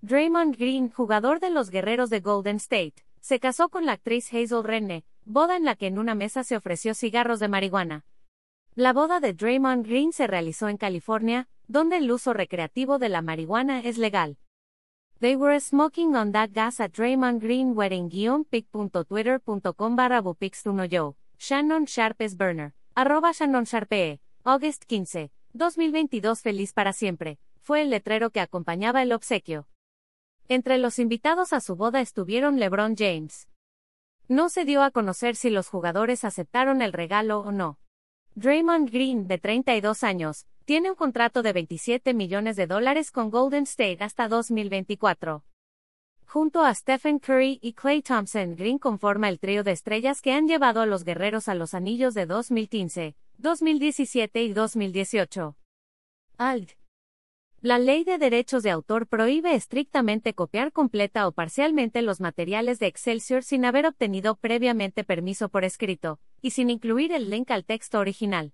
Draymond Green, jugador de los Guerreros de Golden State, se casó con la actriz Hazel Renne, boda en la que en una mesa se ofreció cigarros de marihuana. La boda de Draymond Green se realizó en California, donde el uso recreativo de la marihuana es legal. They were smoking on that gas at Draymond Green wedding pic.twitter.com barra yo. Shannon Sharpes Burner. Arroba Shannon Sharpe. August 15. 2022 Feliz para siempre. Fue el letrero que acompañaba el obsequio. Entre los invitados a su boda estuvieron LeBron James. No se dio a conocer si los jugadores aceptaron el regalo o no. Draymond Green, de 32 años, tiene un contrato de 27 millones de dólares con Golden State hasta 2024. Junto a Stephen Curry y Clay Thompson, Green conforma el trío de estrellas que han llevado a los guerreros a los anillos de 2015, 2017 y 2018. ALD. La ley de derechos de autor prohíbe estrictamente copiar completa o parcialmente los materiales de Excelsior sin haber obtenido previamente permiso por escrito, y sin incluir el link al texto original.